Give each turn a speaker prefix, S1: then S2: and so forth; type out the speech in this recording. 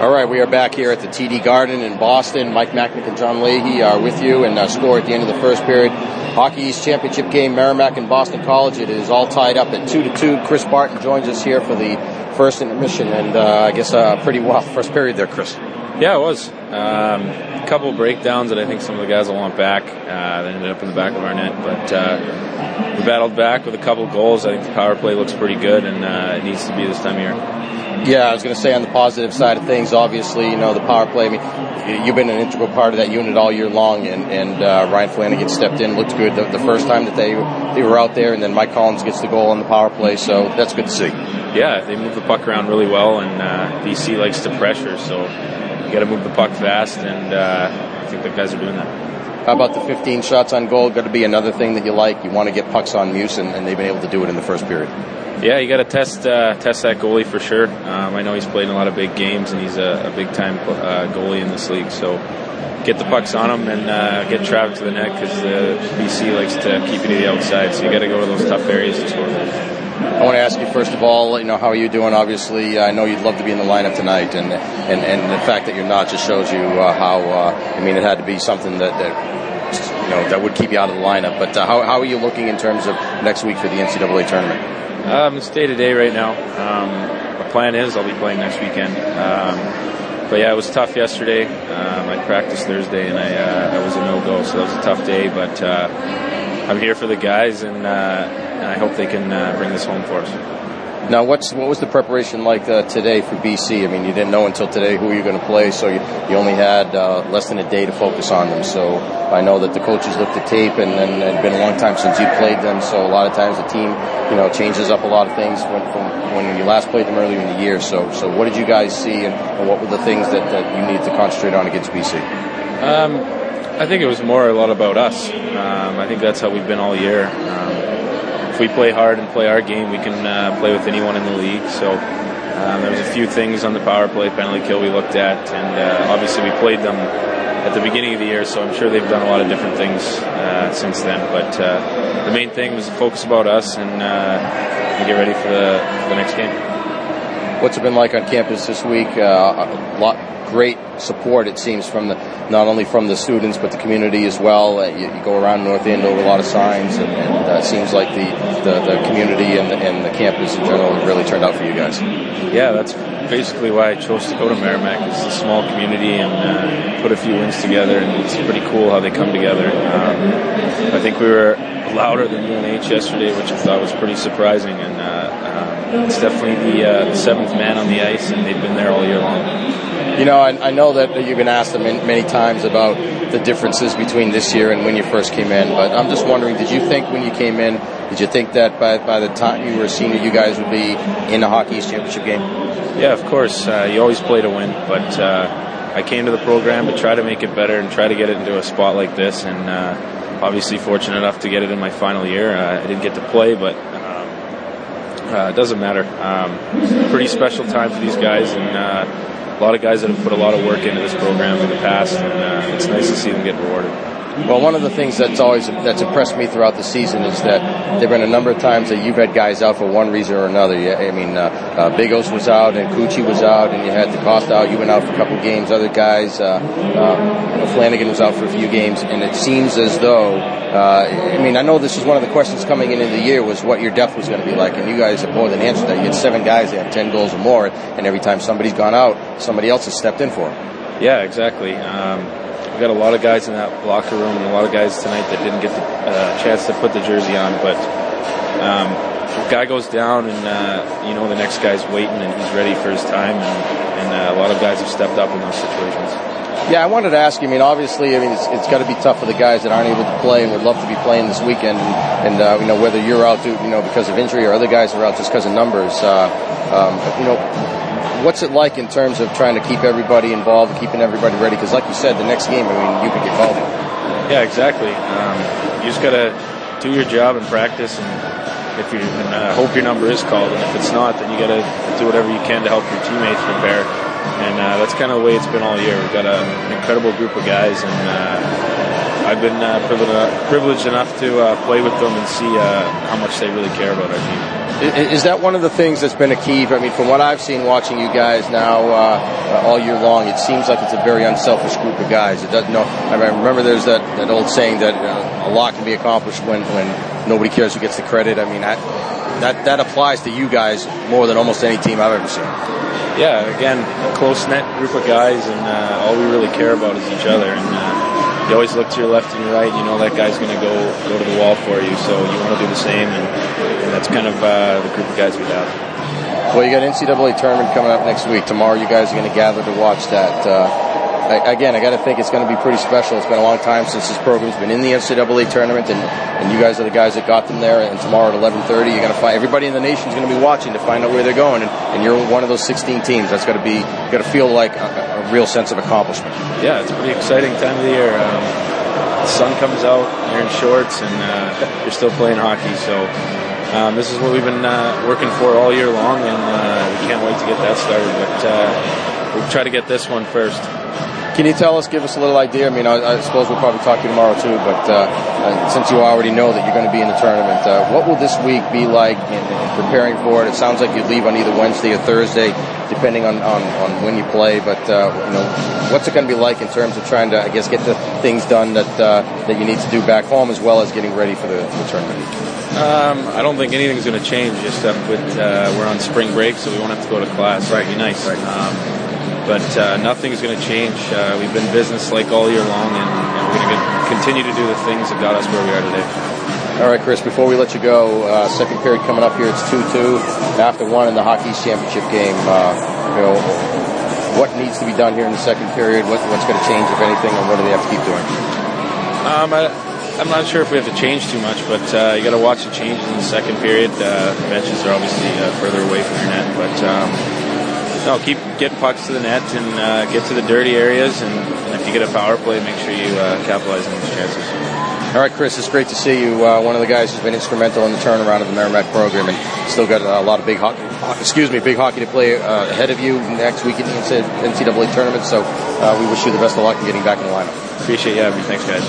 S1: All right, we are back here at the TD Garden in Boston. Mike Macknick and John Leahy are with you and uh, score at the end of the first period. Hockey East Championship game, Merrimack and Boston College. It is all tied up at 2 to 2. Chris Barton joins us here for the first intermission, and uh, I guess a uh, pretty wild first period there, Chris.
S2: Yeah, it was. Um, a couple breakdowns that I think some of the guys will want back. Uh, they ended up in the back of our net, but uh, we battled back with a couple goals. I think the power play looks pretty good, and uh, it needs to be this time of year.
S1: Yeah, I was going to say on the positive side of things, obviously, you know, the power play. I mean, you've been an integral part of that unit all year long, and, and uh, Ryan Flanagan stepped in, looked good the, the, first time that they they were out there, and then Mike Collins gets the goal on the power play, so that's good to see.
S2: Yeah, they move the puck around really well, and uh, BC likes to pressure, so you got to move the puck fast, and uh, I think the guys are doing that.
S1: How about the 15 shots on goal? Got to be another thing that you like. You want to get pucks on Muse, and, and they've been able to do it in the first period.
S2: Yeah, you got to test uh, test that goalie for sure. Um, I know he's played in a lot of big games, and he's a, a big time uh, goalie in this league. So get the pucks on him and uh, get traffic to the net because BC likes to keep you to the outside. So you got to go to those tough areas to score.
S1: I want to ask you first of all, you know, how are you doing? Obviously, I know you'd love to be in the lineup tonight, and and, and the fact that you're not just shows you uh, how. Uh, I mean, it had to be something that, that know that would keep you out of the lineup. But uh, how how are you looking in terms of next week for the NCAA tournament?
S2: Um, it's day to day right now. Um, my plan is I'll be playing next weekend. Um, but yeah, it was tough yesterday. Um, I practiced Thursday and I, uh, I was a no go, so that was a tough day. But uh, I'm here for the guys, and, uh, and I hope they can uh, bring this home for us.
S1: Now, what's what was the preparation like uh, today for BC? I mean, you didn't know until today who you're going to play, so you, you only had uh, less than a day to focus on them. So I know that the coaches looked at tape, and, and it's been a long time since you played them. So a lot of times the team, you know, changes up a lot of things when, from when you last played them earlier in the year. So so what did you guys see, and, and what were the things that, that you need to concentrate on against BC?
S2: Um, I think it was more a lot about us. Um, I think that's how we've been all year. Um, we play hard and play our game, we can uh, play with anyone in the league. So um, there was a few things on the power play, penalty kill we looked at, and uh, obviously we played them at the beginning of the year, so I'm sure they've done a lot of different things uh, since then. But uh, the main thing was to focus about us and, uh, and get ready for the, for the next game.
S1: What's it been like on campus this week? Uh, a lot great support, it seems, from the not only from the students but the community as well. Uh, you, you, go around North Andover a lot of signs, and, and uh, it seems like the, the, the community and the, and the, campus in general really turned out for you guys.
S2: Yeah, that's basically why I chose to go to Merrimack. It's a small community and uh, put a few wins together, and it's pretty cool how they come together. Um, I think we were louder than UNH yesterday, which I thought was pretty surprising, and uh, it's definitely the, uh, the seventh man on the ice, and they've been there all year long.
S1: You know, I, I know that you've been asked many times about the differences between this year and when you first came in, but I'm just wondering, did you think when you came in, did you think that by, by the time you were a senior, you guys would be in the Hockey East Championship game?
S2: Yeah, of course. Uh, you always play to win, but uh, I came to the program to try to make it better and try to get it into a spot like this, and uh, obviously fortunate enough to get it in my final year. Uh, I didn't get to play, but uh, it doesn't matter. Um, pretty special time for these guys, and uh, a lot of guys that have put a lot of work into this program in the past, and uh, it's nice to see them get rewarded.
S1: Well, one of the things that's always that's impressed me throughout the season is that there've been a number of times that you've had guys out for one reason or another. I mean, uh, uh, Bigos was out and Cucci was out, and you had Da Costa out. You went out for a couple games. Other guys, uh, uh, Flanagan was out for a few games, and it seems as though. Uh, I mean, I know this was one of the questions coming into the year was what your depth was going to be like, and you guys have more than answered that. You had seven guys that have ten goals or more, and every time somebody's gone out, somebody else has stepped in for them.
S2: Yeah, exactly. Um, we got a lot of guys in that locker room and a lot of guys tonight that didn't get the uh, chance to put the jersey on. But um, if a guy goes down and uh, you know the next guy's waiting and he's ready for his time, and, and uh, a lot of guys have stepped up in those situations.
S1: Yeah, I wanted to ask you. I mean, obviously, I mean, it's, it's got to be tough for the guys that aren't able to play and would love to be playing this weekend. And, and uh, you know, whether you're out, to, you know, because of injury or other guys are out just because of numbers. Uh, um, you know, what's it like in terms of trying to keep everybody involved keeping everybody ready? Because, like you said, the next game, I mean, you could get called.
S2: Yeah, exactly. Um, you just got to do your job and practice, and if you and, uh, hope your number is called, and if it's not, then you got to do whatever you can to help your teammates prepare. And uh, that's kind of the way it's been all year. We've got a, an incredible group of guys, and uh, I've been uh, privileged, privileged, enough to uh, play with them and see how much they really care about our team.
S1: Is that one of the things that's been a key? I mean, from what I've seen watching you guys now uh, all year long, it seems like it's a very unselfish group of guys. It doesn't know. I remember there's that, that old saying that uh, a lot can be accomplished when, when nobody cares who gets the credit. I mean, I, that that applies to you guys more than almost any team I've ever seen.
S2: Yeah, again, close knit group of guys, and uh, all we really care about is each other. And uh, you always look to your left and your right. You know that guy's going to go go to the wall for you, so you want to do the same. And that's kind of uh, the group of guys we have.
S1: Well, you got NCAA tournament coming up next week. Tomorrow, you guys are going to gather to watch that. Uh, again, I got to think it's going to be pretty special. It's been a long time since this program's been in the NCAA tournament, and, and you guys are the guys that got them there. And tomorrow at 11:30, you're going to find everybody in the nation is going to be watching to find out where they're going, and, and you're one of those 16 teams. That's got to be got to feel like a, a, real sense of accomplishment.
S2: Yeah, it's a pretty exciting time of the year. Um, the sun comes out, you're in shorts, and uh, you're still playing hockey. So. Um, this is what we've been uh, working for all year long, and uh, we can't wait to get that started. But uh, we'll try to get this one first.
S1: Can you tell us, give us a little idea? I mean, I, I suppose we'll probably talk to you tomorrow too, but uh, uh, since you already know that you're going to be in the tournament, uh, what will this week be like in, in, preparing for it? It sounds like you leave on either Wednesday or Thursday, depending on, on, on when you play. But uh, you know, what's it going to be like in terms of trying to, I guess, get the things done that uh, that you need to do back home, as well as getting ready for the, for the tournament?
S2: Um, I don't think anything's going to change. Just with uh, we're on spring break, so we won't have to go to class.
S1: Right.
S2: It'd be nice.
S1: Right.
S2: Um, but uh, nothing's going to change. Uh, we've been business like all year long, and, and we're going to continue to do the things that got us where we are today.
S1: All right, Chris, before we let you go, uh, second period coming up here, it's 2-2. After one in the Hockey Championship game, uh, you know, what needs to be done here in the second period? What, what's going to change, if anything, and what do they have to keep doing?
S2: Um, I, am not sure if we have to change too much, but uh, you got to watch the changes in the second period. Uh, the benches are obviously uh, further away from your net, but um, no, keep getting pucks to the net and uh, get to the dirty areas. And, and, if you get a power play, make sure you uh, capitalize on those chances.
S1: All right, Chris, it's great to see you. Uh, one of the guys who's been instrumental in the turnaround of the Merrimack program, and still got a lot of big hockey. Excuse me, big hockey to play uh, ahead of you next week in the NCAA tournament. So uh, we wish you the best of luck in getting back in the lineup.
S2: Appreciate you having me. Thanks, guys.